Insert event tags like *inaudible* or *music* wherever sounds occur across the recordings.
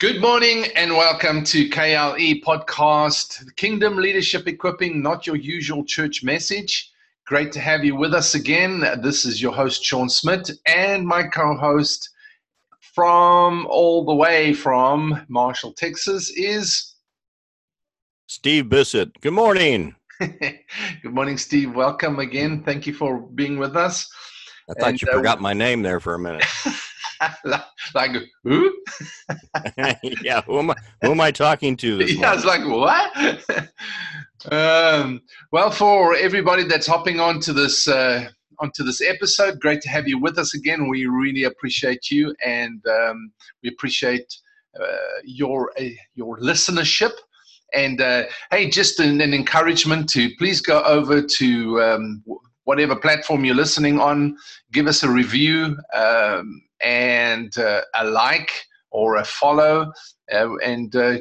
Good morning and welcome to KLE Podcast, Kingdom Leadership Equipping, not your usual church message. Great to have you with us again. This is your host, Sean Smith, and my co host from all the way from Marshall, Texas is Steve Bissett. Good morning. *laughs* Good morning, Steve. Welcome again. Thank you for being with us. I thought and, you uh, forgot my name there for a minute. *laughs* *laughs* like who? *laughs* yeah, who am I? Who am I talking to? yeah, I was like, what? *laughs* um, well, for everybody that's hopping onto this uh, onto this episode, great to have you with us again. We really appreciate you, and um, we appreciate uh, your uh, your listenership. And uh, hey, just an, an, encouragement to please go over to um, whatever platform you're listening on, give us a review. Um, and uh, a like or a follow uh, and uh,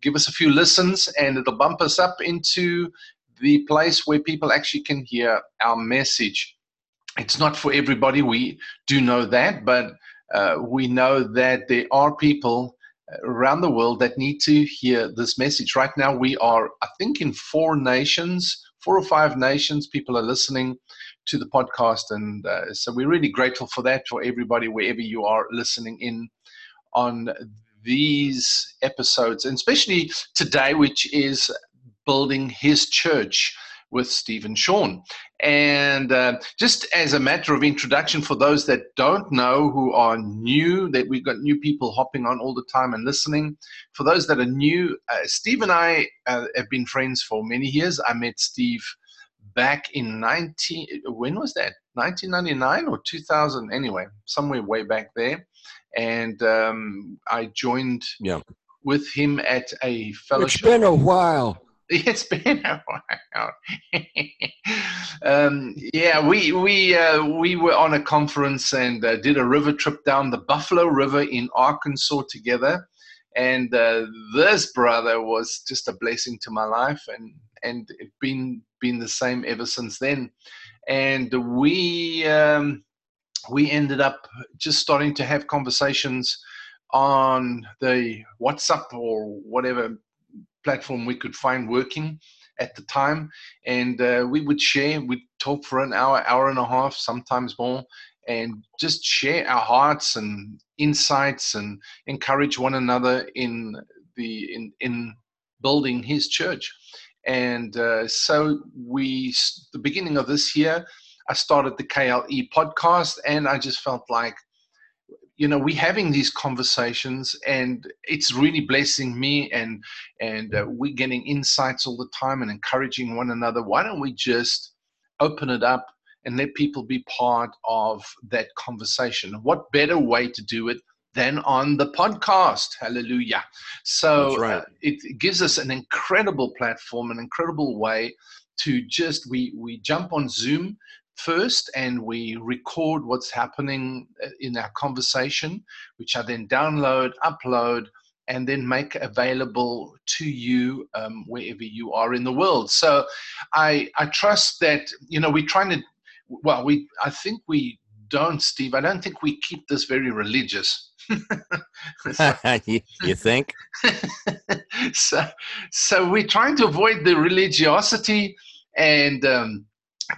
give us a few listens and it'll bump us up into the place where people actually can hear our message. It's not for everybody we do know that but uh, we know that there are people around the world that need to hear this message. Right now we are i think in four nations four or five nations people are listening to the podcast. And uh, so we're really grateful for that, for everybody, wherever you are listening in on these episodes, and especially today, which is building his church with Steve and Sean. And uh, just as a matter of introduction for those that don't know, who are new, that we've got new people hopping on all the time and listening. For those that are new, uh, Steve and I uh, have been friends for many years. I met Steve back in 19 when was that? 1999 or 2000 anyway somewhere way back there. And um, i joined yeah. with him at a fellowship. It's been a while. *laughs* It's been a while. *laughs* Um, yeah we we uh, we were on a conference and uh, did a river trip down the buffalo river in arkansas together. And uh, this brother was just a blessing to my life and and been been the same ever since then. And we um, we ended up just starting to have conversations on the WhatsApp or whatever platform we could find working at the time, and uh, we would share. We'd talk for an hour, hour and a half, sometimes more, and just share our hearts and insights and encourage one another in the in in building his church and uh, so we, the beginning of this year, I started the KLE podcast, and I just felt like, you know, we're having these conversations, and it's really blessing me, and and uh, we're getting insights all the time and encouraging one another. Why don't we just open it up and let people be part of that conversation? What better way to do it than on the podcast. Hallelujah. So right. uh, it gives us an incredible platform, an incredible way to just, we, we jump on Zoom first and we record what's happening uh, in our conversation, which I then download, upload, and then make available to you um, wherever you are in the world. So I, I trust that, you know, we're trying to, well, we, I think we don't, Steve. I don't think we keep this very religious *laughs* *laughs* you, you think? *laughs* so, so we're trying to avoid the religiosity and um,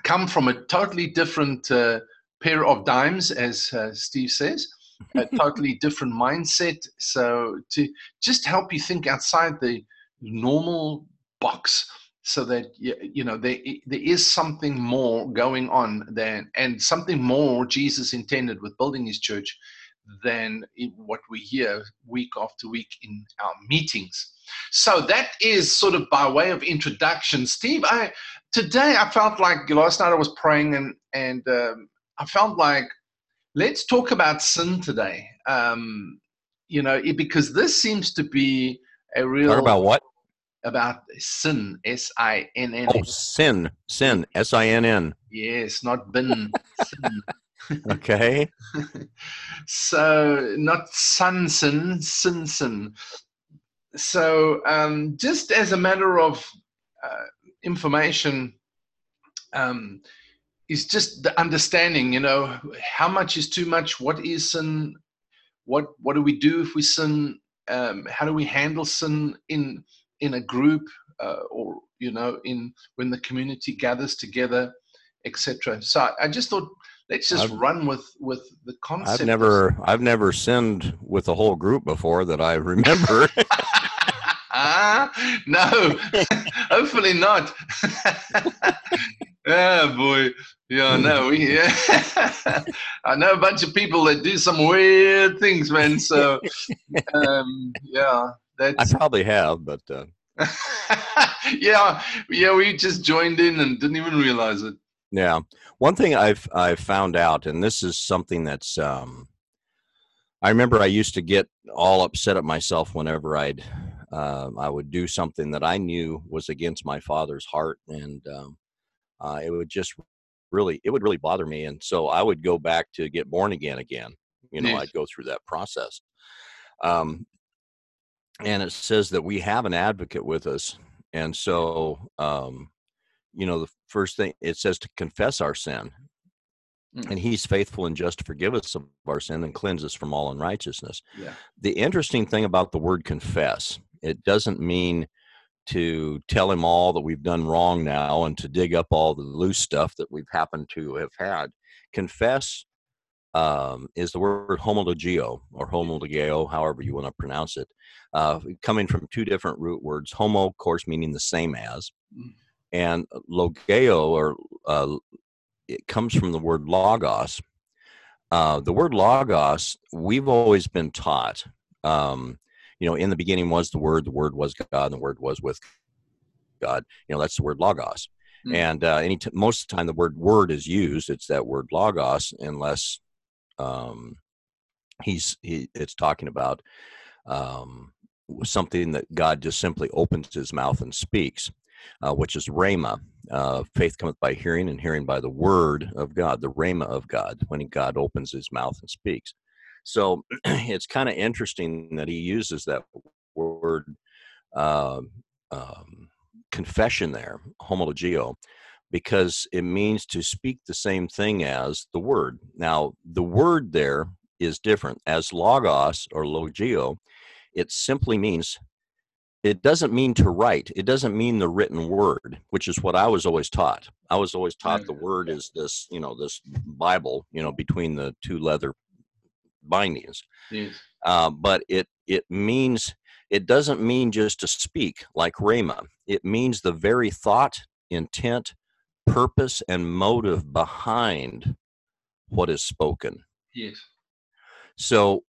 come from a totally different uh, paradigm, as uh, Steve says, a totally different mindset. So to just help you think outside the normal box so that you know there there is something more going on than and something more Jesus intended with building his church than what we hear week after week in our meetings. So that is sort of by way of introduction. Steve, I today I felt like last night I was praying and and um, I felt like let's talk about sin today. Um, you know, it, because this seems to be a real talk about what about sin, S I N N. Oh, sin, sin, S I N N. Yes, not bin. sin *laughs* okay. *laughs* so not Sunson, Sinson. So um, just as a matter of uh, information, um, is just the understanding. You know, how much is too much? What is sin? What what do we do if we sin? um, how do we handle sin in in a group uh, or you know in when the community gathers together, etc. So I just thought let's just I've, run with with the concept. I've never I've never sinned with a whole group before that I remember. ah, *laughs* *laughs* no, *laughs* hopefully not. yeah, boy. Yeah, no, we. Yeah. I know a bunch of people that do some weird things, man. So, um, yeah, that's. I probably have, but. Uh... yeah, yeah, we just joined in and didn't even realize it. Yeah, one thing I've I've found out, and this is something that's. Um, I remember I used to get all upset at myself whenever I'd uh, I would do something that I knew was against my father's heart, and um, uh, it would just really it would really bother me and so i would go back to get born again again. You know i'd go through that process. Um, and it says that we have an advocate with us and so um, you know the first thing it says to confess our sin mm. and he's faithful and just to forgive us of our sin and cleanse us from all unrighteousness yeah. the interesting thing about the word confess it doesn't mean to tell him all that we've done wrong now and to dig up all the loose stuff that we've happened to have had. Confess um, is the word homologeo or homologeo, however you want to pronounce it, uh, coming from two different root words. Homo, of course, meaning the same as, mm. And logeo, or uh, it comes from the word logos. Uh, the word logos, we've always been taught. Um, you know, in the beginning was the Word, the Word was God, and the Word was with God. You know, that's the word logos. Mm. And uh, any t- most of the time, the word word is used. It's that word logos, unless um, he's he. It's talking about um, something that God just simply opens His mouth and speaks, uh, which is rhema. Uh, faith cometh by hearing, and hearing by the word of God, the rhema of God, when God opens His mouth and speaks. So *clears throat* it's kind of interesting that he uses that word uh, um, confession there, homologio, because it means to speak the same thing as the word. Now, the word there is different. As logos or logio, it simply means it doesn't mean to write it doesn't mean the written word which is what i was always taught i was always taught the word is this you know this bible you know between the two leather bindings. Yes. Uh, but it it means it doesn't mean just to speak like Rhema. It means the very thought, intent, purpose, and motive behind what is spoken. Yes. So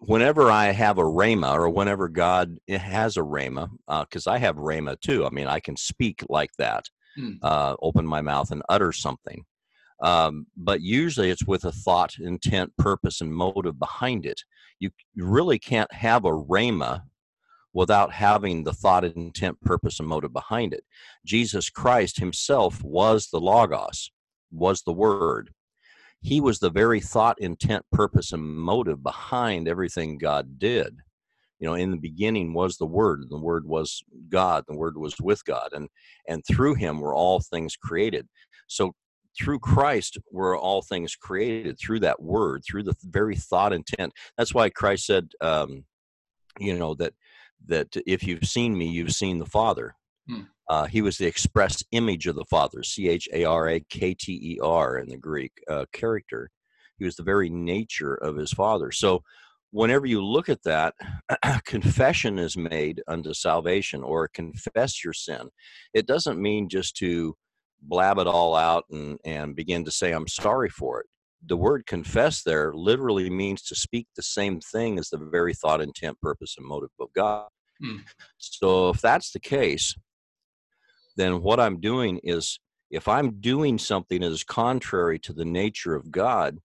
whenever I have a rhema, or whenever God has a rhema, because uh, I have rhema too. I mean, I can speak like that, hmm. uh, open my mouth and utter something. Um, but usually it's with a thought, intent, purpose, and motive behind it. You really can't have a rhema without having the thought, intent, purpose, and motive behind it. Jesus Christ himself was the Logos, was the Word. He was the very thought, intent, purpose, and motive behind everything God did. You know, in the beginning was the Word, the Word was God, the Word was with God, and and through Him were all things created. So through Christ were all things created through that word, through the very thought intent. That's why Christ said, um, you know, that that if you've seen me, you've seen the Father. Hmm. Uh, he was the express image of the Father, C H A R A K T E R in the Greek uh, character. He was the very nature of his Father. So, whenever you look at that, *clears throat* confession is made unto salvation or confess your sin. It doesn't mean just to blab it all out and, and begin to say, I'm sorry for it. The word confess there literally means to speak the same thing as the very thought, intent, purpose, and motive of God. Hmm. So if that's the case, then what I'm doing is if I'm doing something that is contrary to the nature of God,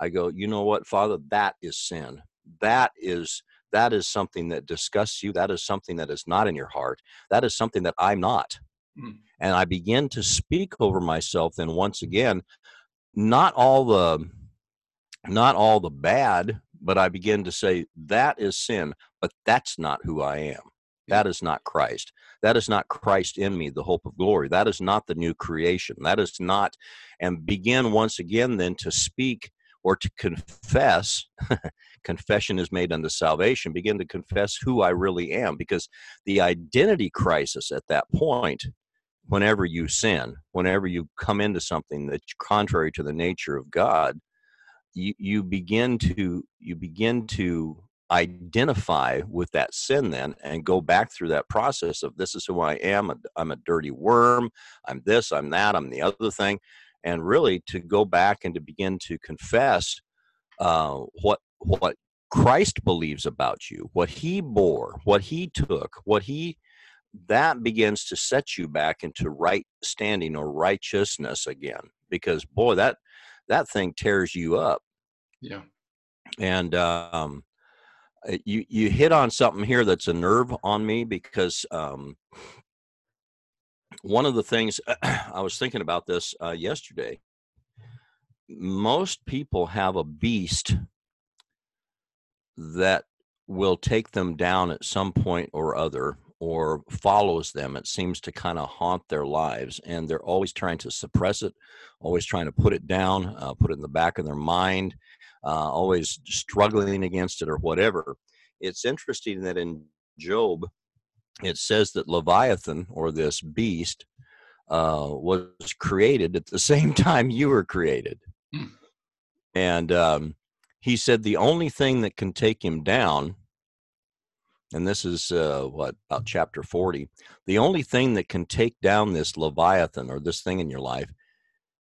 I go, you know what, Father, that is sin. That is that is something that disgusts you. That is something that is not in your heart. That is something that I'm not. Hmm and I begin to speak over myself then once again, not all the not all the bad, but I begin to say that is sin, but that's not who I am. That is not Christ. That is not Christ in me, the hope of glory. That is not the new creation. That is not, and begin once again then to speak or to confess *laughs* confession is made unto salvation begin to confess who i really am because the identity crisis at that point whenever you sin whenever you come into something that's contrary to the nature of god you, you begin to you begin to identify with that sin then and go back through that process of this is who i am i'm a dirty worm i'm this i'm that i'm the other thing and really to go back and to begin to confess uh, what what Christ believes about you, what He bore, what He took, what He that begins to set you back into right standing or righteousness again. Because boy, that that thing tears you up. Yeah. And um, you you hit on something here that's a nerve on me because um, one of the things *clears throat* I was thinking about this uh, yesterday. Most people have a beast that will take them down at some point or other or follows them. It seems to kind of haunt their lives, and they're always trying to suppress it, always trying to put it down, uh, put it in the back of their mind, uh, always struggling against it or whatever. It's interesting that in Job, it says that Leviathan or this beast uh, was created at the *laughs* same time you were created. Hmm. And um, he said the only thing that can take him down, and this is uh, what, about chapter 40, the only thing that can take down this Leviathan or this thing in your life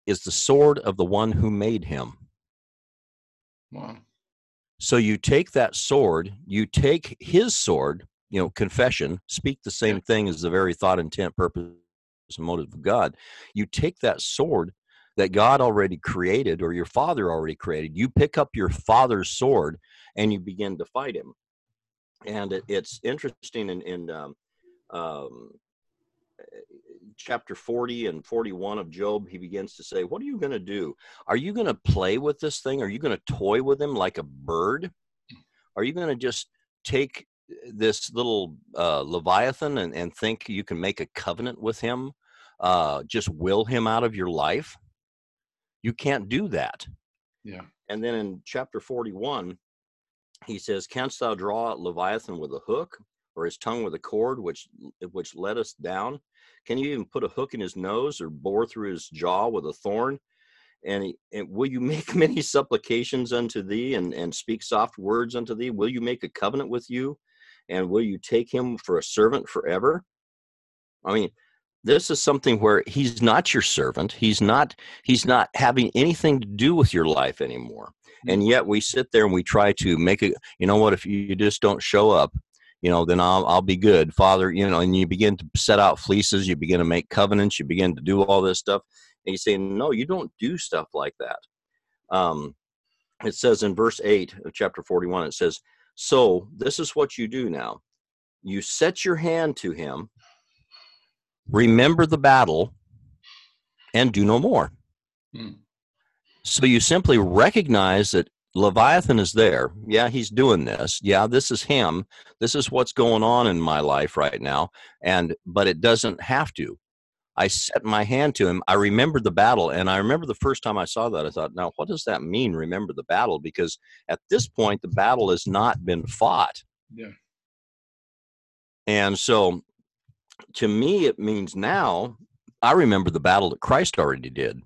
is the sword of the one who made him. Wow. So you take that sword, you take his sword, you know, confession, speak the same thing as the very thought, intent, purpose, and motive of God. You take that sword that God already created or your father already created, you pick up your father's sword and you begin to fight him. And it, it's interesting in, in um, um, chapter 40 and 41 of Job, he begins to say, What are you going to do? Are you going to play with this thing? Are you going to toy with him like a bird? Are you going to just take this little uh, Leviathan and, and think you can make a covenant with him, uh, just will him out of your life. You can't do that. Yeah. And then in chapter 41, he says, Canst thou draw Leviathan with a hook, or his tongue with a cord, which which let us down? Can you even put a hook in his nose, or bore through his jaw with a thorn? And, he, and will you *laughs* make many supplications unto thee, and, and speak soft words unto thee? Will you make a covenant with you? and will you take him for a servant forever? I mean, this is something where he's not your servant. He's not he's not having anything to do with your life anymore. And mm-hmm. yet we sit there and we try to make it, you know what, if you just don't show up, you know, then I'll I'll be good. Father, you know, and you begin to set out fleeces, you begin to make covenants, you begin to do all this stuff. And you say, No, you don't do stuff like that. Um it says in verse 8 of chapter 41, it says, so this is what you do now you set your hand to him, remember the battle, and do no more. Hmm. So you simply recognize that Leviathan is there. Yeah, he's doing this. Yeah, this is him. This is what's going on in my life right now. And but it doesn't have to. I set my hand to him. I remember the battle. And I remember the first time I saw that, I thought, now, what does that mean, remember the battle? Because at this point, the battle has not been fought. Yeah. And so to me, it means now I remember the battle that Christ already did.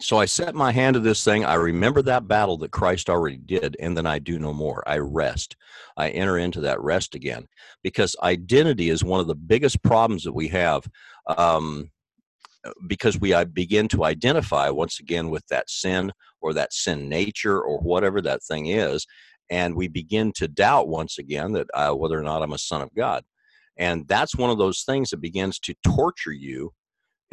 So I set my hand to this thing. I remember that battle that Christ already did, and then I do no more. I rest. I enter into that rest again because identity is one of the biggest problems that we have. Um, because we begin to identify once again with that sin or that sin nature or whatever that thing is, and we begin to doubt once again that uh, whether or not I'm a son of God, and that's one of those things that begins to torture you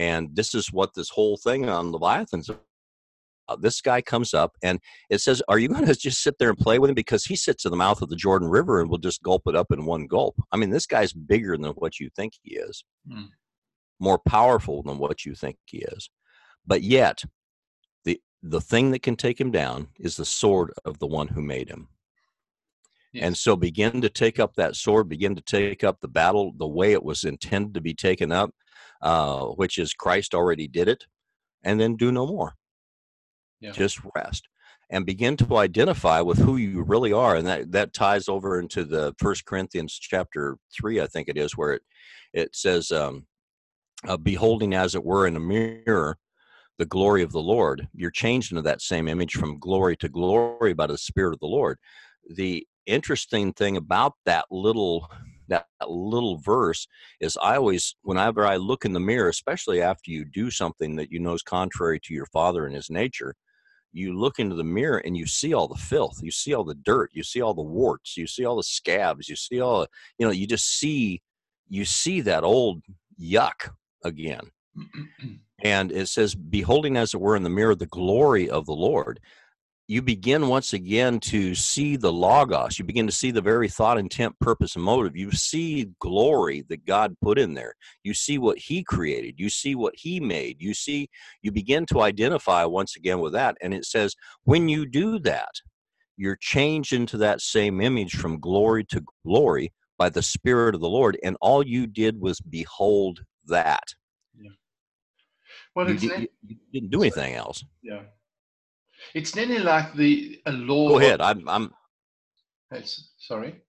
and this is what this whole thing on Leviathan's uh, this guy comes up and it says, Are you going *laughs* to just sit there and play with him? Because he sits in the mouth of the Jordan River and will just gulp it up in one gulp. I mean, this guy's bigger than what you think he is, mm. more powerful than what you think he is. But yet, the, the thing that can take him down is the sword of the one who made him. And so begin to take up that sword, begin to take up the battle the way it was intended to be taken up, uh, which is Christ already did it, and then do no more. Yeah. Just rest and begin to identify with who you really are. And that, that ties over into the First Corinthians chapter three, I think it is, where it it says, um, uh, "Beholding as it were in a mirror the glory of the Lord, you're changed into that same image from glory to glory by the Spirit of the Lord." The interesting thing about that little that little verse is I always, whenever I look in the mirror, especially after you do something that you know is contrary to your father and his nature, you look into the mirror and you see all the filth, you see all the dirt, you see all the warts, you see all the scabs, you see all, you know, you just see, you see that old yuck again. Mm, mm, mm. and it says, beholding as it were in the mirror the glory of the Lord you begin once again to see the logos. You begin to see the very thought intent purpose and motive. You see glory that god put in there. You see what he created. You see what he made. You see you begin to identify once again with that and it says when you do that you're changed into that same image from glory to glory by the spirit of the lord and all you did was behold that. Yeah. well you, did, you didn't do anything else. Yeah it's nearly like the a law. Go ahead. I'm. I'm. Sorry.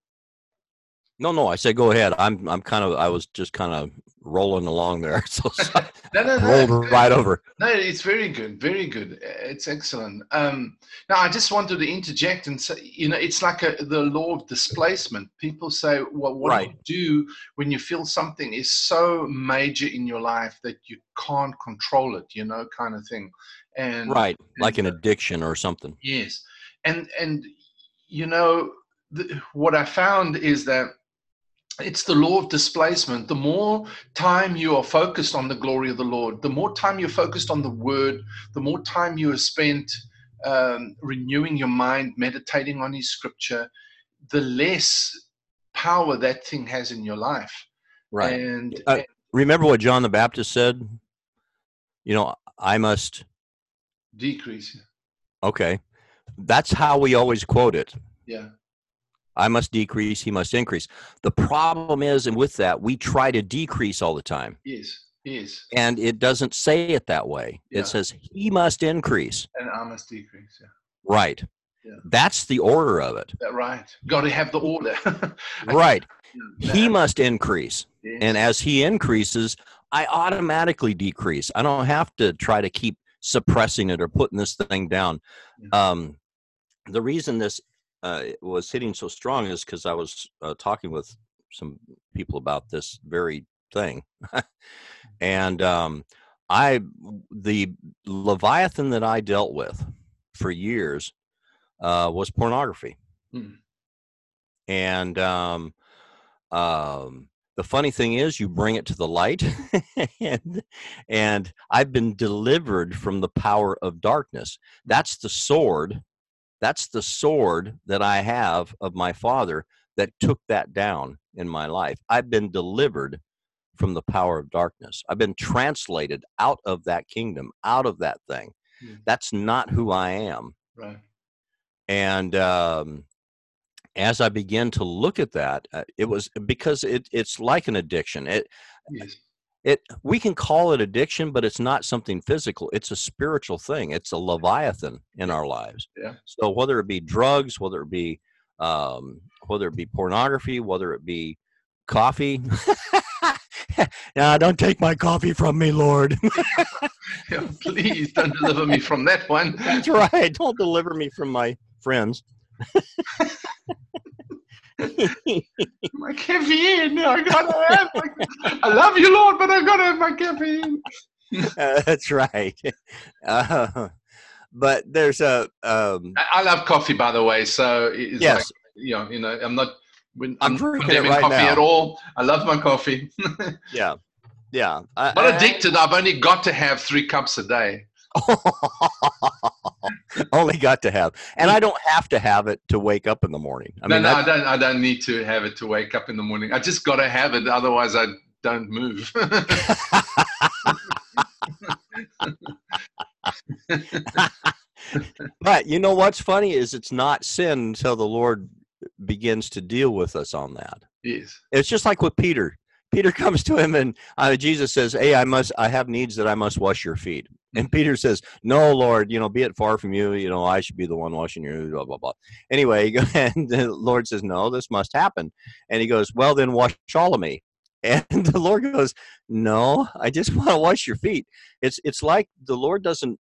No, no. I said go ahead. I'm. I'm kind of. I was just kind of rolling along there, *laughs* so, *laughs* no, no, no, rolled right over. No, it's very good. Very good. It's excellent. Um, now, I just wanted to interject and say, you know, it's like a, the law of displacement. People say, well, what right. do you do when you feel something is so major in your life that you can't control it? You know, kind of thing and right like an addiction or something. Yes and and you know the, what i found is that it's the law of displacement. The more time you are focused on the glory of the lord the more time you're focused on the word the more time you have spent um, renewing your mind meditating on his scripture the less power that thing has in your life. Right. And, uh, and remember what john the baptist said? You know i must Decrease. Okay. That's how we always quote it. Yeah. I must decrease, he must increase. The problem is, and with that, we try to decrease all the time. Yes, yes. And it doesn't say it that way. Yeah. It says he must increase. And I must decrease, yeah. Right. Yeah. That's the order of it. That right. Got to have the order. *laughs* right. He must increase. Yes. And as he increases, I automatically decrease. I don't have to try to keep suppressing it or putting this thing down. Um, the reason this uh, was hitting so strong is because I was uh, talking with some people about this very thing, *laughs* and um, I the Leviathan that I dealt with for years uh, was pornography, hmm. and um, um, the funny thing is you bring it to the light *laughs* and and i've been delivered from the power of darkness. That's the sword that's the sword that i have of my father that took that down in my life. I've been delivered from the power of darkness. I've been translated out of that kingdom out of that thing. Mm. that's not who i am. Right. And um as I began to look at that, uh, it was because it, it's like an addiction. It, yes. it, we can call it addiction, but it's not something physical. It's a spiritual thing. It's a leviathan in our lives. Yeah. So whether it be drugs, whether it be, um, whether it be pornography, whether it be coffee. *laughs* now, don't take my coffee from me, Lord. yeah, *laughs* please don't deliver me from that one. *laughs* That's right. Don't deliver me from my friends. *laughs* my caffeine. I gotta have. My, I love you, Lord, but I gotta have my caffeine. *laughs* Uh, that's right. *laughs* Uh, but there's a. Um, I, I, love coffee, by the way. So it's yes, like, you know, you know, I'm not. I'm, I'm drinking right coffee now. at all. I love my coffee. yeah, yeah. I, not addicted. I've only got to have three cups a day. *laughs* Only got to have, and I don't have to have it to wake up in the morning. I no, mean, no, I don't. I don't need to have it to wake up in the morning. I just got to have it, otherwise I don't move. *laughs* but you know what's funny is it's not sin until the Lord begins to deal with us on that. Yes, it's just like with Peter. Peter *laughs* comes to him and uh, Jesus says, "Hey, I must. I have needs that I must wash your feet." And Peter says, No, Lord, you know, be it far from you. You know, I should be the one washing your blah, blah, blah. Anyway, *laughs* and the Lord says, No, this must happen. And he goes, Well, then wash all of me. *laughs* And the Lord goes, No, I just *laughs* want to wash your feet. It's it's like the Lord doesn't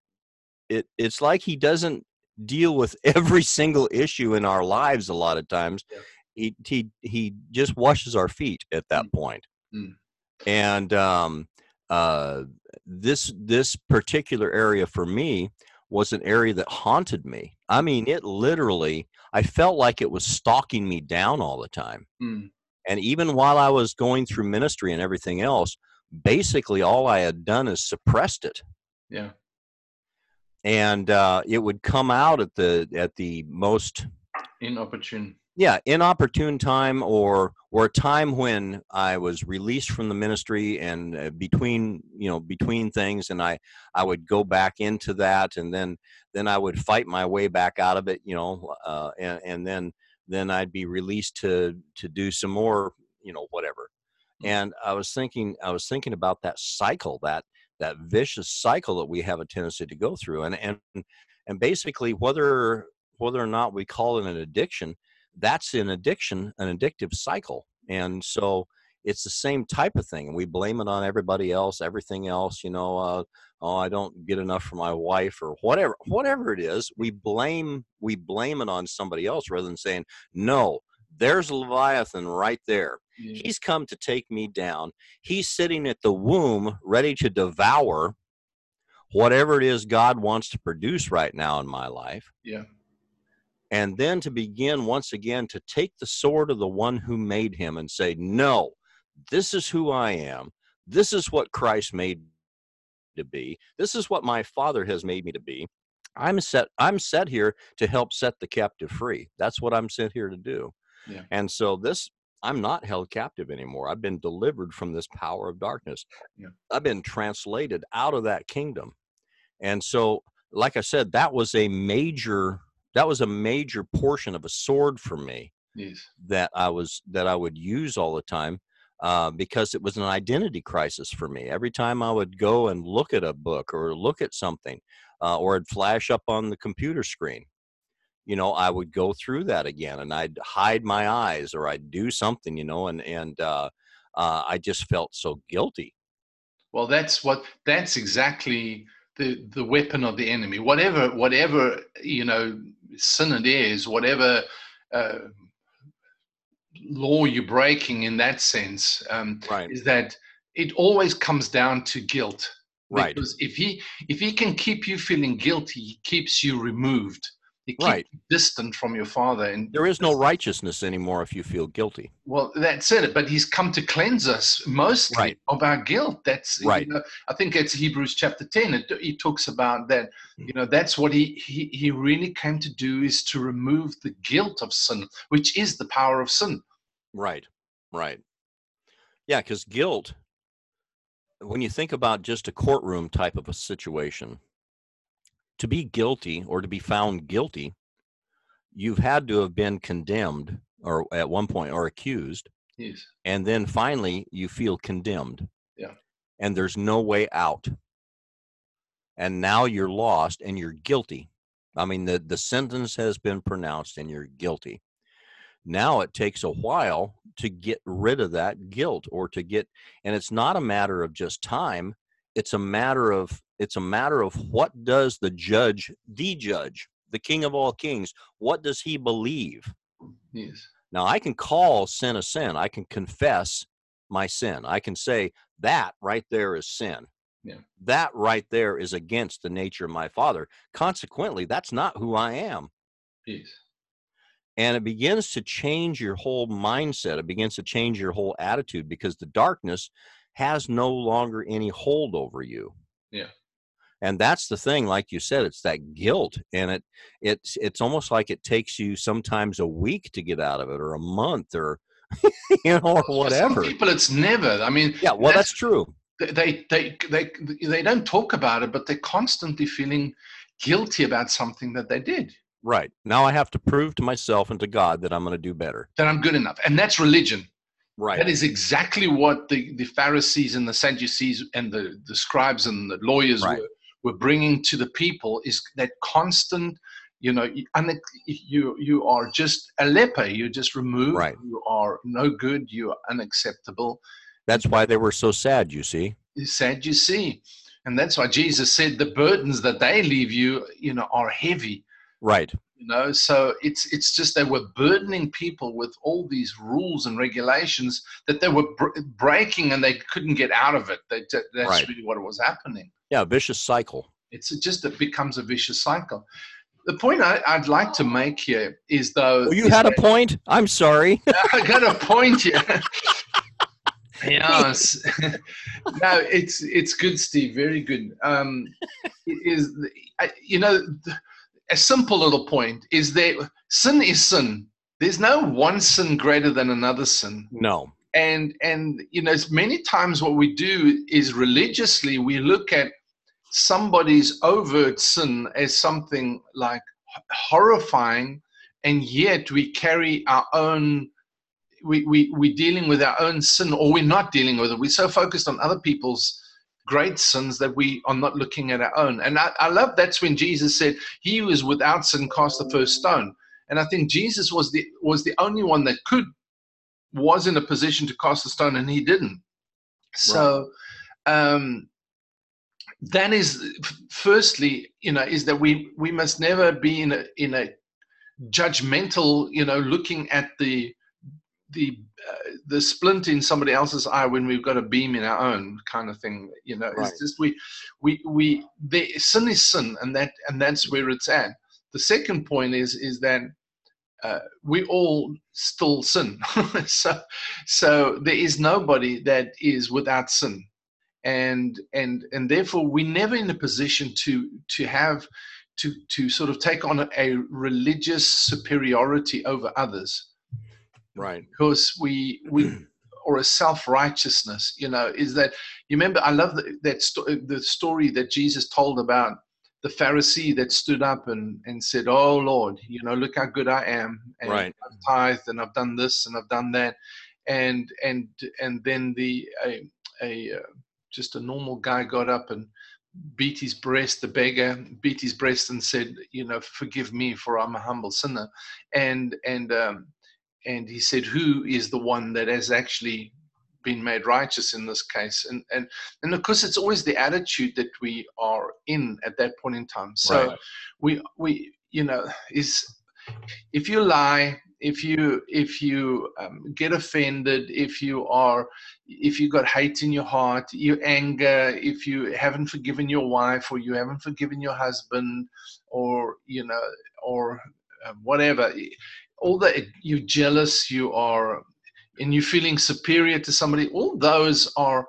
it it's like he doesn't deal with every single issue in our lives a lot of times. Yeah. He he he just washes our feet at that mm. point. Mm. And um uh this this particular area for me was an area that haunted me. I mean, it literally I felt like it was stalking me down all the time. Mm. And even while I was going through ministry and everything else, basically all I had done is suppressed it. Yeah. And uh, it would come out at the at the most inopportune. Yeah, inopportune time or or a time when I was released from the ministry and uh, between you know between things, and I I would go back into that, and then then I would fight my way back out of it, you know, uh, and and then then I'd be released to to do some more, you know, whatever. Mm. And I was thinking, I was thinking about that cycle, that that vicious cycle that we have a tendency to go through, and and and basically whether whether or not we call it an addiction, that's an addiction, an addictive cycle, and so it's the same type of thing and we blame it on everybody else everything else you know uh, oh i don't get enough for my wife or whatever whatever it is we blame we blame it on somebody else rather than saying no there's leviathan right there. He's come to take me down. He's sitting at the womb ready to devour whatever it is god wants to produce right now in my life. Yeah and then to begin once again to take the sword of the one who made him and say no this is who I am. This is what Christ made to be. This is what my Father has made me to be. I'm set I'm set here to help set the captive free. That's what I'm sent here to do. Yeah. And so this I'm not held captive anymore. I've been delivered from this power of darkness. Yeah. I've been translated out of that kingdom. And so like I said that was a major that was a major portion of a sword for me. Yes. That I was that I would use all the time uh, because it was an identity crisis for me. Every time I would go and look at a book or look at something, uh, or it'd flash up on the computer screen, you know, I would go through that again, and I'd hide my eyes, or I'd do something, you know, and and uh, uh I just felt so guilty. Well, that's what that's exactly the the weapon of the enemy. Whatever whatever you know sin it is, whatever uh, law you're breaking in that sense um, right. is that it always comes down to guilt. Right. Because if he if he can keep you feeling guilty, he keeps you removed. He keeps right. you distant from your father. And there is no righteousness anymore if you feel guilty. Well, that's it. But he's come to cleanse us mostly right. of our guilt. That's right. You know, I think it's Hebrews chapter ten. It, he talks about that. Hmm. You know, that's what he, he he really came to do is to remove the guilt of sin, which is the power of sin. Right, right. Yeah, because guilt, when you think about just a courtroom type of a situation, to be guilty or to be found guilty, you've had to have been condemned or at one point or accused. Yes. And then finally you feel condemned. Yeah. And there's no way out. And now you're lost and you're guilty. I mean, the, the sentence has been pronounced and you're guilty. Now it takes a while to get rid of that guilt or to get, and it's not a matter of just time. It's a matter of it's a matter of what does the judge, the judge, the King of all kings, what does he believe? Yes. Now I can call sin a sin. I can confess my sin. I can say that right there is sin. Yeah. That right there is against the nature of my father. Consequently, that's not who I am. Yes and it begins to change your whole mindset it begins to change your whole attitude because the darkness has no longer any hold over you yeah and that's the thing like you said it's that guilt and it it's it's almost like it takes you sometimes a week to get out of it or a month or *laughs* you know or whatever For some people it's never i mean yeah well that's, that's true they they they they don't talk about it but they're constantly feeling guilty about something that they did Right. Now I have to prove to myself and to God that I'm going to do better. That I'm good enough. And that's religion. Right. That is exactly what the, the Pharisees and the Sadducees and the, the scribes and the lawyers right. were, were bringing to the people is that constant you know and you you are just a leper you're just removed right. you are no good you're unacceptable. That's why they were so sad you see. Sad you see. And that's why jesus said the burdens that they leave you you know are heavy. Right you know so it's it's just they were burdening people with all these rules and regulations that they were br- breaking and they couldn't get out of it they, that's right. really what was happening yeah vicious cycle it's just it becomes a vicious cycle the point I, would like to make here is though. Oh, you had a point. I'm sorry. *laughs* I got a point here. yes. *laughs* no, it's it's good, Steve. Very good. Um, it is you know a simple little point is that sin is sin. There's no one sin greater than another sin. No. And and you know, many times what we do is religiously we look at somebody's overt sin as something like horrifying, and yet we carry our own. We, we, we're dealing with our own sin, or we're not dealing with it. We're so focused on other people's great sins that we are not looking at our own. And I, I love that's when Jesus said, He who is without sin cast the first stone. And I think Jesus was the was the only one that could was in a position to cast the stone, and he didn't. So right. um, that is firstly you know is that we we must never be in a in a judgmental you know looking at the the the splint in somebody else's eye when we've got a beam in our own kind of thing you know right. it's just we we we the sin is sin and that and that's where it's at. The second point is is that uh, we all still sin. *laughs* So so there is nobody that is without sin. And and and therefore we're never in a position to to have to to sort of take on a, a religious superiority over others right because we we *clears throat* or a self-righteousness you know is that you remember i love the, that sto- the story that jesus told about the pharisee that stood up and and said oh lord you know look how good i am and right. i've tithed and i've done this and i've done that and and and then the a, a uh, just a normal guy got up and beat his breast, the beggar beat his breast and said, you know, forgive me for I'm a humble sinner. And and um, and he said, who is the one that has actually been made righteous in this case? And and and of course, it's always the attitude that we are in at that point in time. So right. we we you know is if you lie if you if you um, get offended if you are if you got hate in your heart you anger if you haven't forgiven your wife or you haven't forgiven your husband or you know or uh, whatever all that you're jealous you are and you're feeling superior to somebody all those are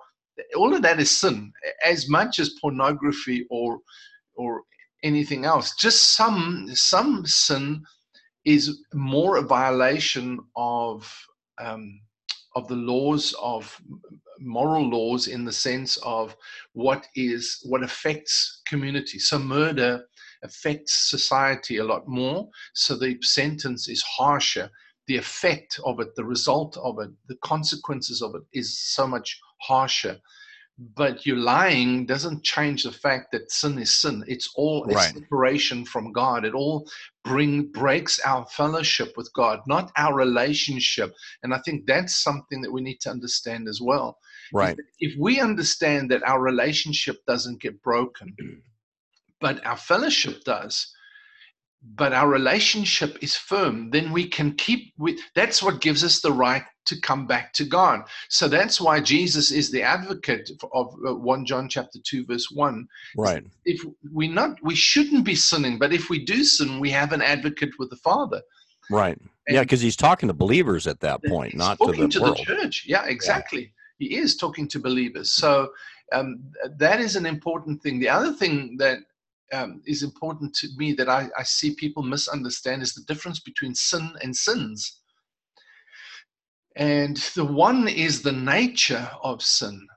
all of that is sin as much as pornography or or anything else just some some sin is more a violation of um, of the laws of moral laws in the sense of what is what affects community. So murder affects society a lot more. So the sentence is harsher. The effect of it, the result of it, the consequences of it is so much harsher. But you lying doesn't change the fact that sin is sin. It's all a separation from god. It all bring breaks our fellowship with god not our relationship. And i think that's something that we need to understand as well. Right. if we understand that our relationship doesn't get broken but our fellowship does but our relationship is firm then we can keep with that's what gives us the right to come back to God. So that's why Jesus is the advocate of 1 uh, John chapter 2 verse 1. Right. If we not we shouldn't be sinning, but if we do sin, we have an advocate with the Father. Right. And yeah, because he's talking to believers at that point, not to the to world. the church. Yeah, exactly. Yeah. He is talking to believers. So um, that is an important thing. The other thing that um, is important to me that I, I see people misunderstand is the difference between sin and sins. And the one is the nature of sin,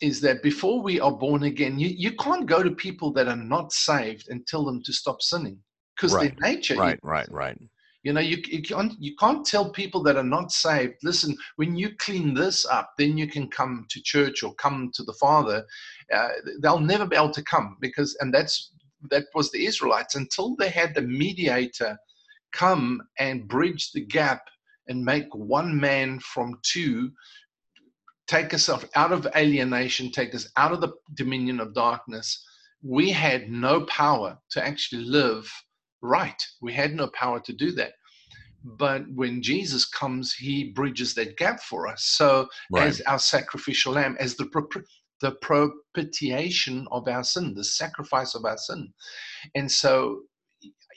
is that before we are born again, you, you can't go to people that are not saved and tell them to stop sinning because right. their nature. Right, is, right, right. You know, you, you, can't, you can't tell people that are not saved, listen, when you clean this up, then you can come to church or come to the Father. Uh, they'll never be able to come because, and that's that was the Israelites until they had the mediator come and bridge the gap and make one man from two take us out of alienation, take us out of the dominion of darkness. We had no power to actually live right. We had no power to do that. But when Jesus comes, he bridges that gap for us. So, right. as our sacrificial lamb, as the the propitiation of our sin, the sacrifice of our sin. And so,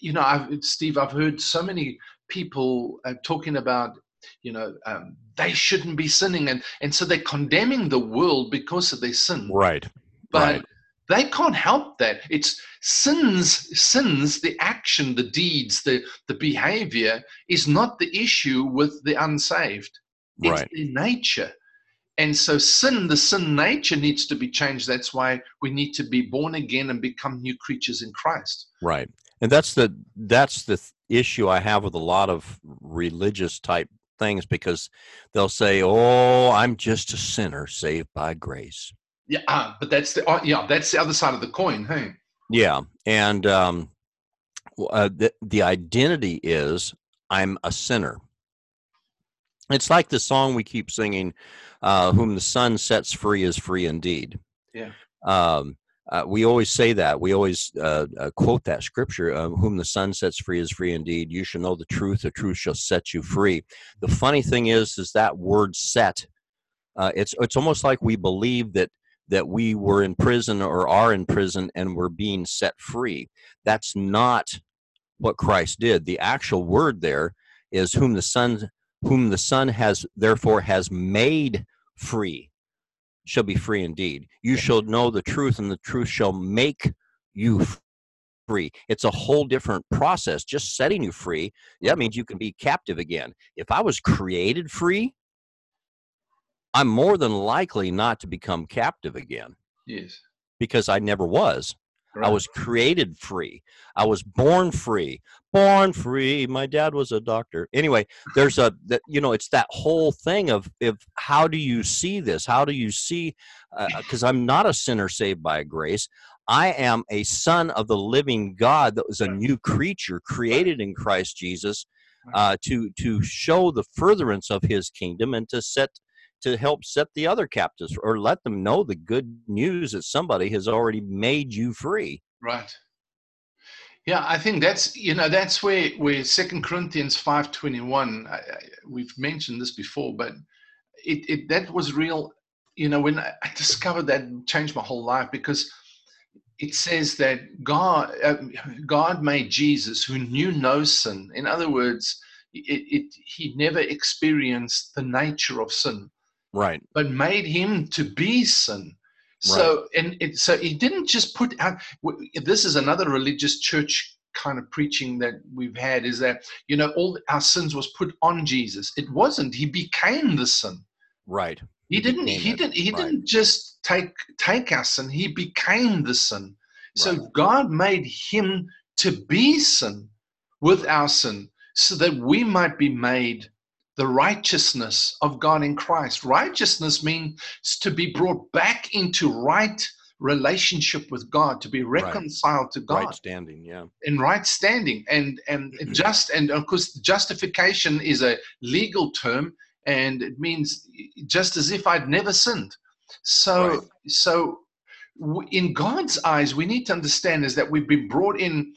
you know, I've, Steve, I've heard so many people uh, talking about, you know, um, they shouldn't be sinning, and and so they're condemning the world because of their sin. Right. But right. they can't help that. It's sins, sins, the action, the deeds, the the behavior is not the issue with the unsaved. It's right. their nature. And so sin, the sin nature needs to be changed. That's why we need to be born again and become new creatures in Christ. Right. And that's the that's the issue I have with a lot of religious type things because they'll say, "Oh, I'm just a sinner saved by grace." Yeah, uh, but that's the uh, yeah, that's the other side of the coin, hey. Yeah, and um, uh, the the identity is I'm a sinner. It's like the song we keep singing, uh, "Whom the Son sets free is free indeed." Yeah. Um, uh, we always say that. We always uh, uh, quote that scripture: uh, "Whom the Son sets free is free indeed." You shall know the truth; the truth shall set you free. The funny thing is, is that word "set." Uh, it's it's almost like we believe that that we were in prison or are in prison and we're being set free. That's not what Christ did. The actual word there is "whom the Son whom the Son has therefore has made free shall be free indeed. You shall know the truth, and the truth shall make you free. It's a whole different process. Just setting you free, that means you can be captive again. If I was created free, I'm more than likely not to become captive again. Yes. Because I never was. Right. I was created free. I was born free. Born free. My dad was a doctor. Anyway, there's a that you know it's that whole thing of if how do you see this? How do you see? Because uh, I'm not a sinner saved by grace. I am a son of the living God that was a new creature created in Christ Jesus uh, to to show the furtherance of His kingdom and to set to help set the other captives or let them know the good news that somebody has already made you free. Right. Yeah, I think that's you know that's where where Second Corinthians five twenty one. We've mentioned this before, but it, it that was real. You know, when I *laughs* discovered that, changed my whole life because it says that God uh, God made Jesus who knew no sin. In other words, it, it, he never experienced the nature of sin right. but made him to be sin. So right. and it, so he didn't just put out this is another religious church kind of preaching that we've had is that you know all our sins was put on jesus. It wasn't. He became the sin. Right. He, he didn't he didn't he right. didn't just take take our sin. He became the sin. So right. god made him to be sin with our sin so that we might be made the righteousness of God in Christ. Righteousness means to be brought back into right relationship with God, to be reconciled right. to God. Right standing, yeah. In right standing. And and *clears throat* just and of course justification is a legal term and it means just as if I'd never sinned. So right. so in God's eyes, we need to understand is that we've been brought in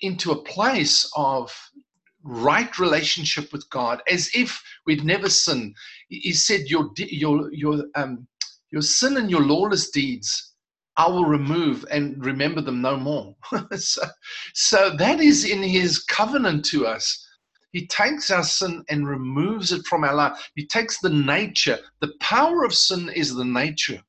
into a place of right relationship with God, as if we'd never sinned. He said, "Your your your um your sin and your lawless deeds." I will remove and remember them no more. *laughs* so, so that is in his covenant to us. He takes our sin and removes it from our life. He takes the nature. The power of sin is the nature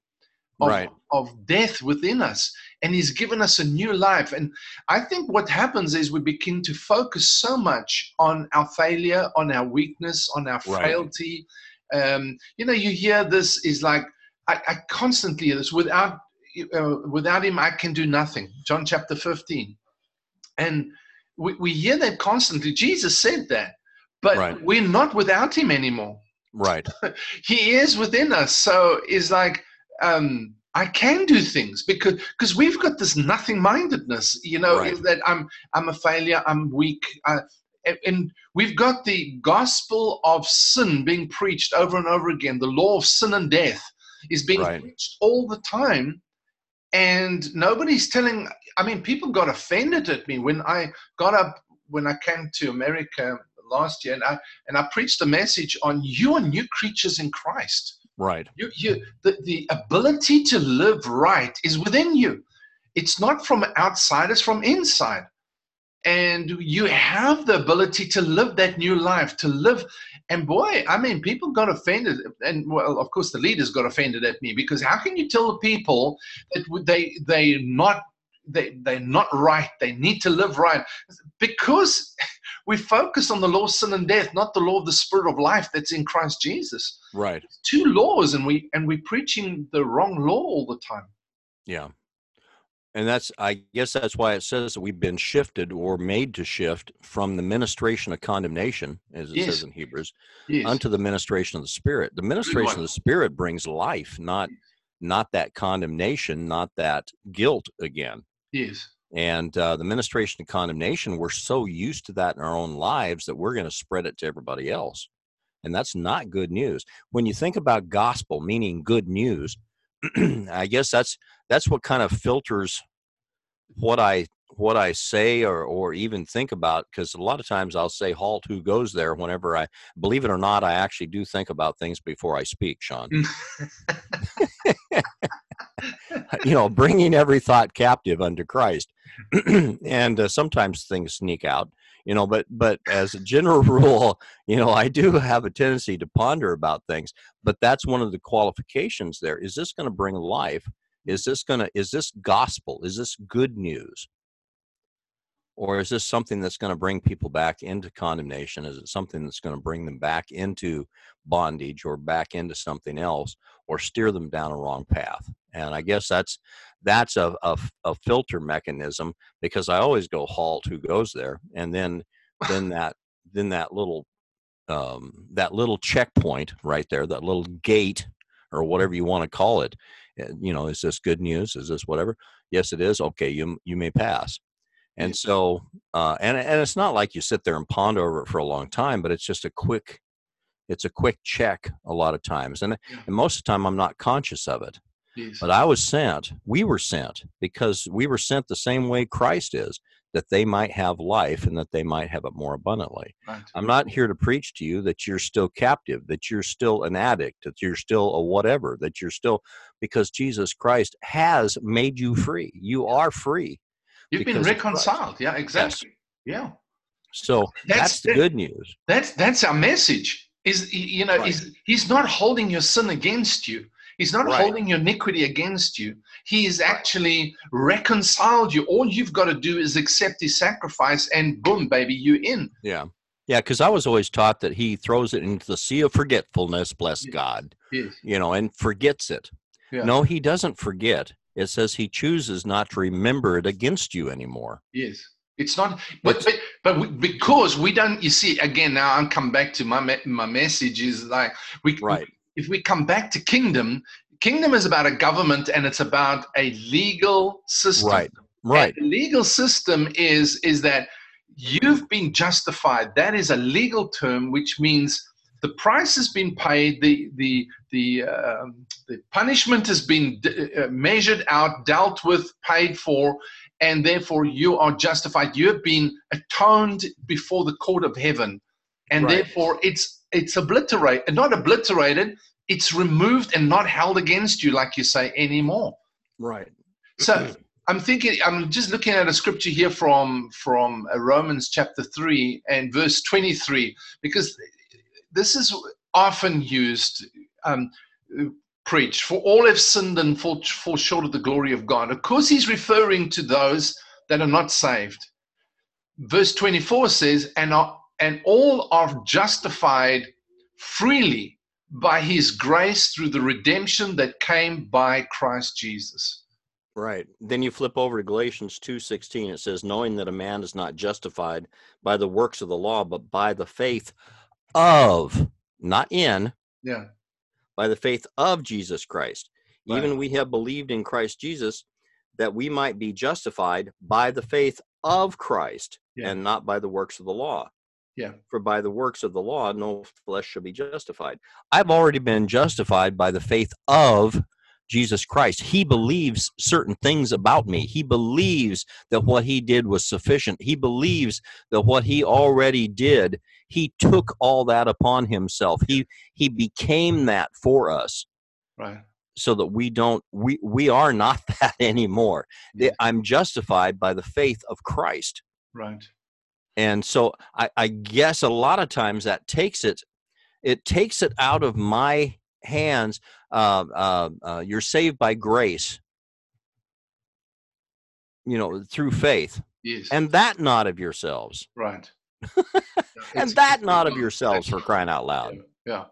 of, right. of death within us and he's given us a new life and i think what happens is we begin to focus so much on our failure on our weakness on our right. frailty um, you know you hear this is like i, I constantly hear this without uh, without him i can do nothing john chapter 15 and we, we hear that constantly. Jesus said that, but Right. we're not without him anymore. Right. *laughs* He is within us. So it's like, um, I can do things because because we've got this nothing mindedness, you know, Right. that I'm I'm a failure, I'm weak, uh, and, and we've got the gospel of sin being preached over and over again. The law of sin and death is being Right. preached all the time, and nobody's telling. I mean, people got offended at me when I got up when I came to America last year, and I and I preached a message on you are new creatures in Christ. Right. You, you, the, the ability to live right is within you. It's not from outside, it's from inside. And you have the ability to live that new life, to live. And boy, I mean, people got offended. And well, of course, the leaders got offended at me because how can you tell the people that they, they not, they, they're not right, they need to live right? Because we focus on the law of sin and death, not the law of the spirit of life that's in Christ Jesus Right. two laws and we and we're preaching the wrong law all the time Yeah. And that's, I guess that's why it says that we've been shifted or made to shift from the ministration of condemnation, as it Yes. says in Hebrews, yes unto the ministration of the Spirit. The ministration of the Spirit brings life, not not that condemnation, not that guilt again. yes And uh, the ministration of condemnation, we're so used to that in our own lives that we're going to spread it to everybody else. And that's not good news. When you think about gospel, meaning good news, *clears throat* I guess that's that's what kind of filters what I what I say or or even think about because a lot of times I'll say halt who goes there whenever I believe it or not I actually do think about things before I speak Sean *laughs* *laughs* *laughs* *laughs* you know bringing every thought captive unto Christ. *clears throat* *clears throat* And uh, sometimes things sneak out you know but but as a general *laughs* rule you know I do have a tendency to ponder about things but that's one of the qualifications there. Is this going to bring life? Is this going to is this gospel? Is this good news or is this something that's going to bring people back into condemnation? Is it something that's going to bring them back into bondage or back into something else or steer them down a wrong path? And i guess that's that's a, a, a filter mechanism because i always go halt who goes there? And then then *sighs* that then that little um, that little checkpoint right there that little gate or whatever you want to call it uh, you know is this good news? Is this whatever? Yes it is. Okay you you may pass and so uh, and and it's not like you sit there and ponder over it for a long time but it's just a quick it's a quick check a lot of times and, Yeah. and most of the time i'm not conscious of it yes but i was sent we were sent because we were sent the same way christ is that they might have life and that they might have it more abundantly right. I'm not here to preach to you that you're still captive, that you're still an addict, that you're still a whatever, that you're still, because Jesus Christ has made you free. You are free. You've been because of Christ. reconciled yeah exactly yeah So That's- that's, the that- good news. that's that's our message is you know Right. is he's not holding your sin against you he's not Right. holding your iniquity against you he is actually reconciled you all you've got to do is accept his sacrifice and boom baby you in Yeah. Yeah. Because I was always taught that he throws it into the sea of forgetfulness, bless Yes. God, yes you know, and forgets it. Yeah. No, he doesn't forget. It says he chooses not to remember it against you anymore. Yes, it's not, but It's- but, but we, because we don't. You see, again, now I'm come back to my me- my message is like we Right. If we come back to kingdom, kingdom is about a government and it's about a legal system. Right. Right. And the legal system is is that you've been justified. That is a legal term, which means the price has been paid. The the the um, the punishment has been uh, measured out, dealt with, paid for, and therefore you are justified. You have been atoned before the court of heaven, and Right. therefore it's it's obliterated, not obliterated. It's removed and not held against you, like you say, anymore. Right. So I'm thinking, I'm just looking at a scripture here from from uh, Romans chapter three and verse 23, because this is often used, um, preached. For all have sinned and fall, fall short of the glory of God. Of course, he's referring to those that are not saved. Verse 24 says, and are, and all are justified freely by his grace through the redemption that came by Christ Jesus. Right. Then you flip over to Galatians 2:16 it says knowing that a man is not justified by the works of the law but by the faith of not in Yeah. by the faith of Jesus Christ. Right. Even we have believed in Christ Jesus that we might be justified by the faith of Christ Yeah. and not by the works of the law. Yeah. For by the works of the law no flesh shall be justified. I've already been justified by the faith of Jesus Christ. He believes certain things about me. He believes that what he did was sufficient. He believes that what he already did, he took all that upon himself. He he became that for us Right. so that we don't we we are not *laughs* that anymore. I'm justified by the faith of Christ. Right. And so I, I guess a lot of times that takes it it takes it out of my hands. Uh, uh, uh, you're saved by grace, you know, through faith, Yes. and that not of yourselves, right. *laughs* and that not of yourselves for crying out loud. Yeah.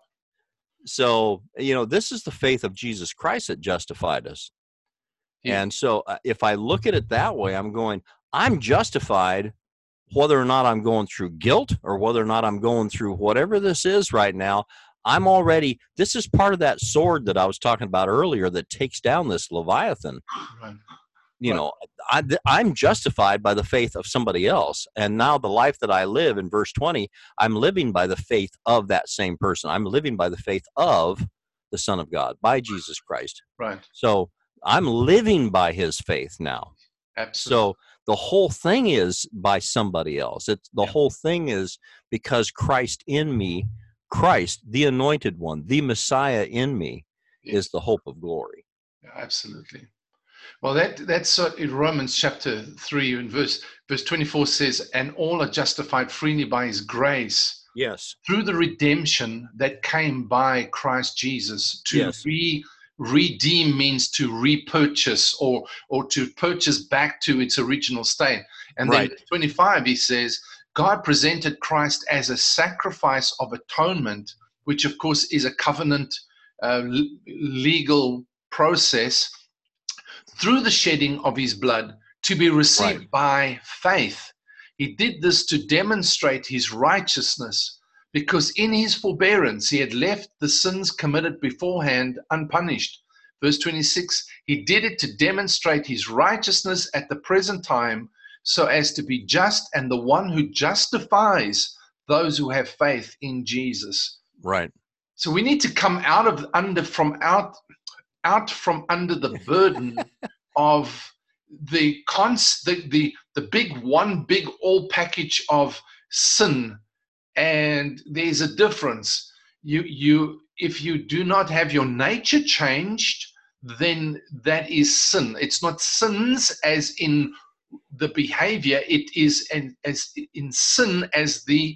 So you know, this is the faith of Jesus Christ that justified us. Yeah. And so uh, if I look at it that way, I'm going, I'm justified whether or not I'm going through guilt or whether or not I'm going through whatever this is right now. I'm already, this is part of that sword that I was talking about earlier that takes down this Leviathan. Right. You Right. know, I, I'm justified by the faith of somebody else. And now the life that I live in verse 20, I'm living by the faith of that same person. I'm living by the faith of the Son of God, by Jesus Christ. Right. So I'm living by his faith now. Absolutely. So the whole thing is by somebody else. It's the Yeah. whole thing is because Christ in me, Christ, the anointed one, the Messiah in me, is the hope of glory. Yeah, absolutely. Well, that that's uh, in Romans chapter three and verse verse twenty four says, "And all are justified freely by His grace Yes. through the redemption that came by Christ Jesus." To Yes. re redeem means to repurchase or or to purchase back to its original state. And then twenty five, he says, God presented Christ as a sacrifice of atonement, which of course is a covenant uh, legal process through the shedding of his blood to be received Right. by faith. He did this to demonstrate his righteousness because in his forbearance he had left the sins committed beforehand unpunished. Verse 26 He did it to demonstrate his righteousness at the present time so as to be just and the one who justifies those who have faith in Jesus. Right. So we need to come out of under from out out from under the *laughs* burden of the cons the, the the big one big all package of sin and there's a difference you you if you do not have your nature changed then that is sin it's not sins as in the behavior it is an, as in sin as the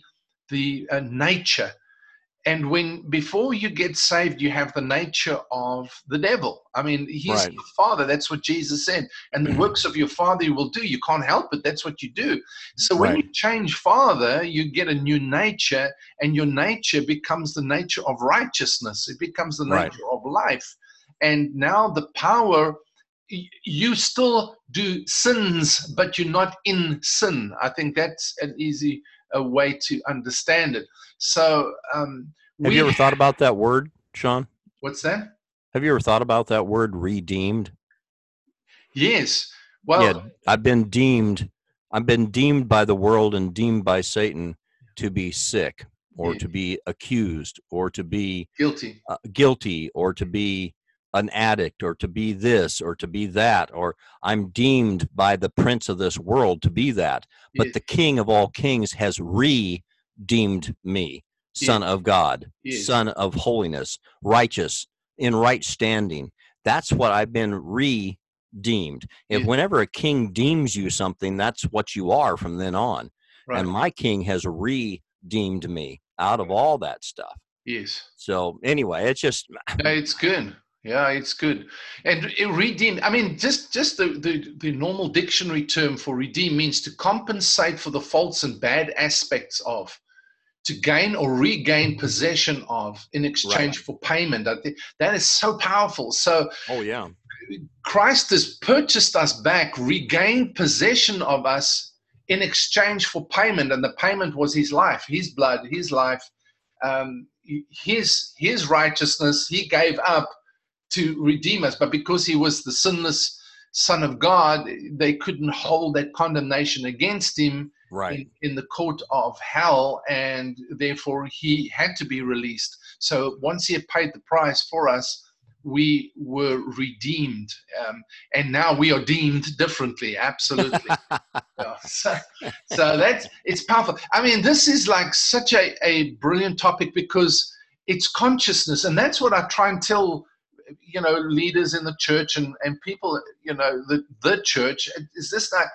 the uh, nature. And when before you get saved you have the nature of the devil. I mean he's Right. your father. That's what jesus said. And the works of your father you will do. You can't help it. That's what you do. So when Right. you change father you get a new nature and your nature becomes the nature of righteousness. It becomes the Right. nature of life. And now the power you still do sins but you're not in sin i think that's an easy uh, way to understand it so um Have you ever thought about that word, Sean? what's that Have you ever thought about that word redeemed? yes well yeah, I've been deemed. I've been deemed by the world and deemed by Satan to be sick, or Yeah. to be accused, or to be guilty uh, guilty, or to be an addict, or to be this, or to be that, or I'm deemed by the prince of this world to be that. But the King of all kings has redeemed me, Son of God. Son of holiness, righteous, in right standing. That's what I've been redeemed. If whenever a king deems you something, that's what you are from then on. right And my king has redeemed me out of all that stuff. yes So anyway, it's just it's good. Yeah, it's good. And it redeem, I mean, just just the, the the normal dictionary term for redeem means to compensate for the faults and bad aspects of, to gain or regain possession of in exchange for payment. I think that is so powerful. So oh yeah, Christ has purchased us back, regained possession of us in exchange for payment, and the payment was His life, His blood, His life, um, His His righteousness. He gave up to redeem us, but because He was the sinless Son of God, they couldn't hold that condemnation against Him right. in, in the court of hell, and therefore He had to be released. So once He had paid the price for us we were redeemed um, and now we are deemed differently absolutely *laughs* so, so that's it's powerful i mean this is like such a, a brilliant topic because it's consciousness and that's what i try and tell you know leaders in the church and, and people you know the, the church is this that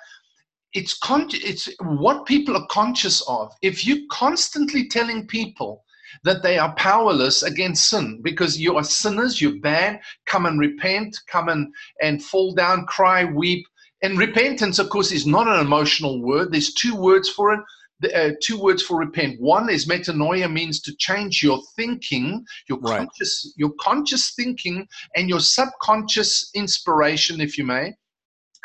it's con- it's what people are conscious of if you're constantly telling people that they are powerless against sin because you are sinners, you're bad. Come and repent, come and, and fall down, cry, weep. And repentance, of course, is not an emotional word. There's two words for it. Uh, two words for repent. One is metanoia, means to change your thinking, your right. conscious, your conscious thinking, and your subconscious inspiration, if you may.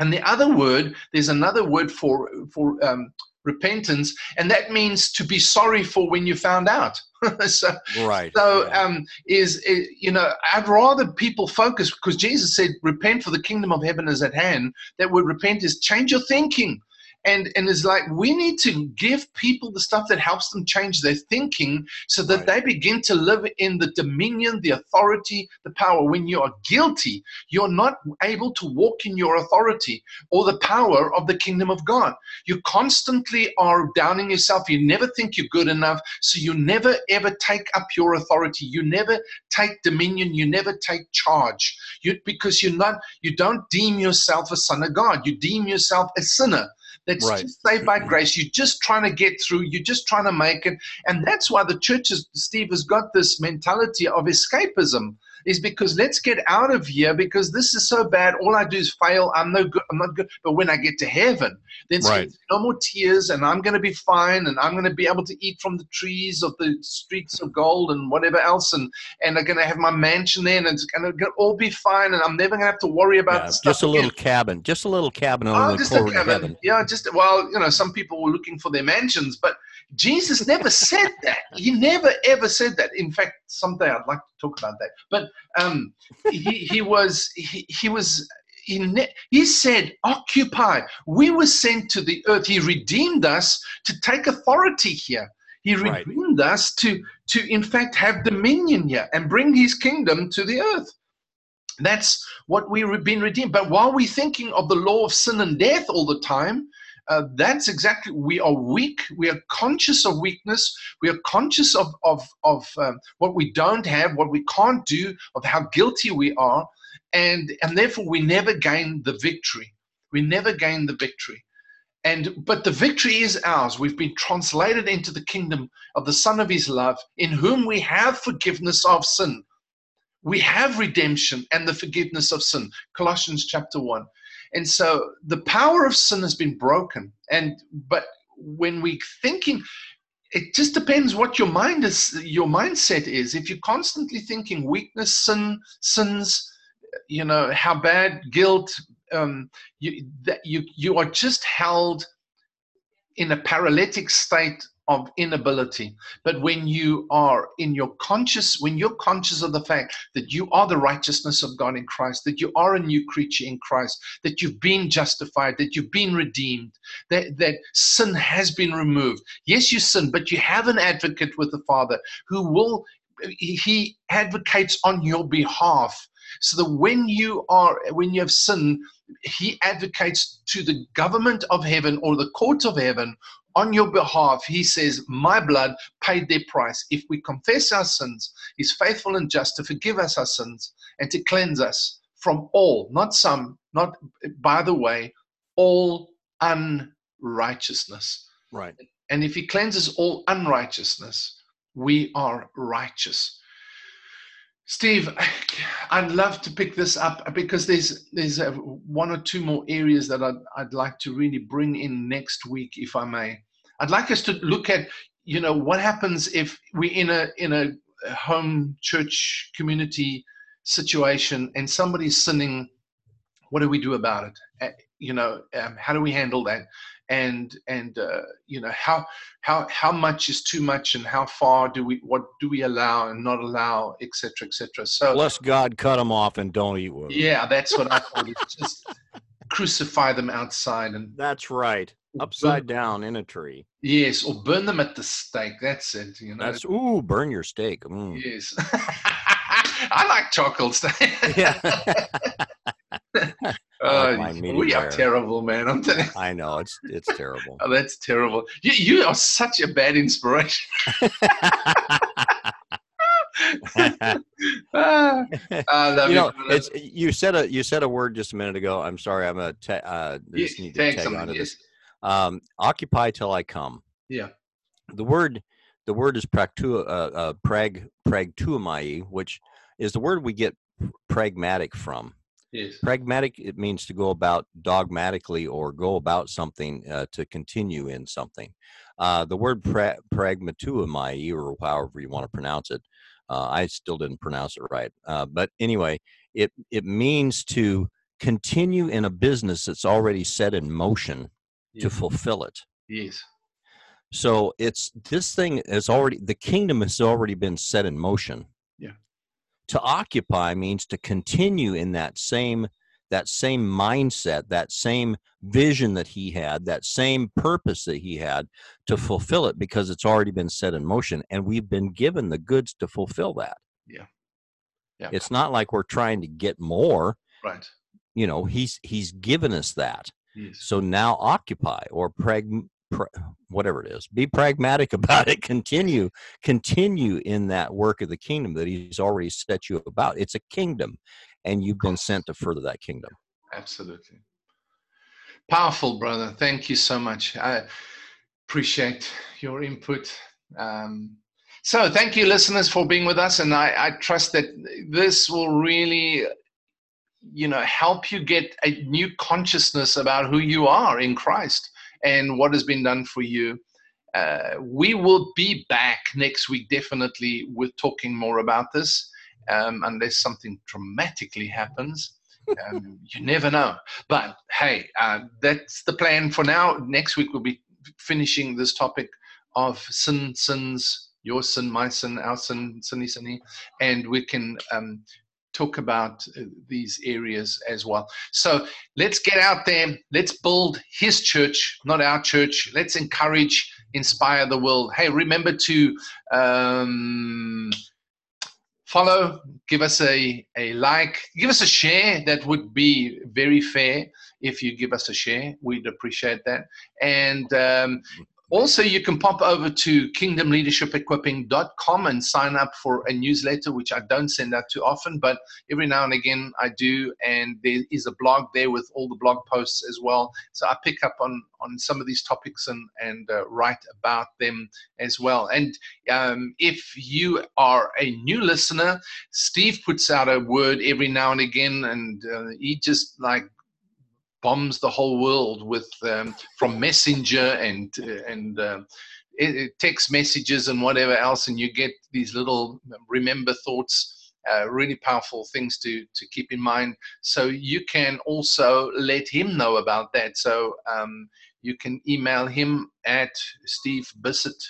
And the other word, there's another word for for um, repentance, and that means to be sorry for when you found out. *laughs* so, right. So, yeah. um, is, is, you know, I'd rather people focus because Jesus said, "Repent, for the kingdom of heaven is at hand." That word "repent" is change your thinking and and it's like we need to give people the stuff that helps them change their thinking so that right. they begin to live in the dominion the authority the power. When you are guilty you're not able to walk in your authority or the power of the kingdom of god. You constantly are downing yourself. You never think you're good enough. So you never ever take up your authority. You never take dominion. You never take charge. You because you're not you don't deem yourself a son of god. You deem yourself a sinner that's right. just saved by grace. You're just trying to get through. You're just trying to make it. And that's why the church, is, Steve, has got this mentality of escapism is because let's get out of here because this is so bad. All I do is fail. I'm no good. I'm not good. But when I get to heaven, then right. no more tears and I'm going to be fine and I'm going to be able to eat from the trees of the streets of gold and whatever else. And, and I'm going to have my mansion there and it's going to all be fine. And I'm never going to have to worry about yeah, Just a little again. cabin, just a little cabin on oh, the just a cabin. Yeah. Just, well, you know, some people were looking for their mansions, but Jesus never said that. He never ever said that. In fact, someday I'd like to talk about that. But um, he, he was he, he was he, he said, Occupy. We were sent to the earth. He redeemed us to take authority here. He redeemed right. us to, to, in fact, have dominion here and bring his kingdom to the earth. That's what we've been redeemed. But while we're thinking of the law of sin and death all the time, uh, that's exactly we are weak. We are conscious of weakness. We are conscious of of, of um, what we don't have what we can't do of how guilty we are and and therefore we never gain the victory. We never gain the victory. And but the victory is ours. We've been translated into the kingdom of the son of his love in whom we have forgiveness of sin. We have redemption and the forgiveness of sin. Colossians chapter 1 and so the power of sin has been broken. And but when we thinking, it just depends what your mind is your mindset is. If you're constantly thinking weakness, sin, sins, you know, how bad, guilt, um, you, that you you are just held in a paralytic state of inability. But when you are in your conscious, when you're conscious of the fact that you are the righteousness of God in Christ, that you are a new creature in Christ, that you've been justified, that you've been redeemed, that, that sin has been removed. Yes, you sin, but you have an advocate with the Father who will, he advocates on your behalf. So that when you are, when you have sinned, he advocates to the government of heaven or the court of heaven on your behalf, he says, My blood paid their price. If we confess our sins, he's faithful and just to forgive us our sins and to cleanse us from all, not some, not by the way, all unrighteousness. Right. And if he cleanses all unrighteousness, we are righteous. Steve, I'd love to pick this up because there's there's a, one or two more areas that I'd, I'd like to really bring in next week, if I may. I'd like us to look at, you know, what happens if we're in a in a home church community situation and somebody's sinning what do we do about it? You know, um, how do we handle that? And and uh, you know how how how much is too much, and how far do we what do we allow and not allow, etc. etc. So bless God, cut them off and don't eat with them. Yeah, that's what I call it. Just crucify them outside and that's right upside down in a tree yes or burn them at the stake that's it you know that's ooh burn your steak mm. yes *laughs* i like chocolate steak yeah *laughs* *laughs* uh, like we are terrible, man. I'm telling you. I know it's it's terrible. *laughs* oh, that's terrible. You you are such a bad inspiration. *laughs* ah, you know, it's you said a you said a word just a minute ago. I'm sorry, I'm a te- uh, just need to tag onto yes. this. Um, occupy till I come. Yeah. The word the word is practu uh, uh, prag pragtuomai, which is the word we get pragmatic from. Yes. Pragmatic it means to go about dogmatically or go about something uh, to continue in something. Uh, the word pra- pragmatuomai, or however you want to pronounce it, uh, I still didn't pronounce it right. Uh, but anyway, it, it means to continue in a business that's already set in motion yes. to fulfill it. Yes. So it's this thing is already the kingdom has already been set in motion. To occupy means to continue in that same that same mindset, that same vision that he had, that same purpose that he had to fulfill it because it's already been set in motion and we've been given the goods to fulfill that. Yeah. Yeah. It's not like we're trying to get more. Right. You know, he's he's given us that. Yes. So now occupy or prag whatever it is be pragmatic *laughs* about it continue continue in that work of the kingdom that he's already set you about it's a kingdom and you've been sent to further that kingdom. Absolutely. Powerful, brother. Thank you so much. I appreciate your input. Um, so, thank you, listeners, for being with us. And I, I trust that this will really you know help you get a new consciousness about who you are in christ and what has been done for you uh, we will be back next week definitely with talking more about this um, unless something dramatically happens. Um, *laughs* you never know. But hey, uh, that's the plan for now. Next week we'll be finishing this topic of sin, sins, your sin, my sin, our sin, sinny, sinny, and we can um, talk about uh, these areas as well. So let's get out there. Let's build His church, not our church. Let's encourage, inspire the world. Hey, remember to um, follow, give us a, a like, give us a share. That would be very fair if you give us a share. We'd appreciate that. And um, also, you can pop over to kingdomleadershipequipping.com and sign up for a newsletter, which I don't send out too often, but every now and again I do. And there is a blog there with all the blog posts as well. So I pick up on, on some of these topics and, and uh, write about them as well. And um, if you are a new listener, Steve puts out a word every now and again, and uh, he just like bombs the whole world with um, from messenger and uh, and uh, text messages and whatever else and you get these little remember thoughts uh, really powerful things to to keep in mind. So you can also let him know about that. So um, you can email him at steve bissett.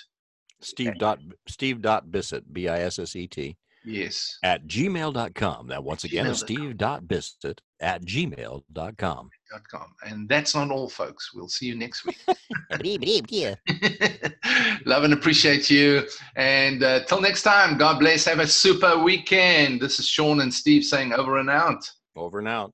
Steve dot steve dot bissett b-i-s-s-e-t yes. at gmail.com now once again it's steve dot bissett at gmail.com and that's not all, folks. We'll see you next week. *laughs* *laughs* Love and appreciate you. And uh, till next time, God bless. Have a super weekend. This is Sean and Steve saying over and out. Over and out.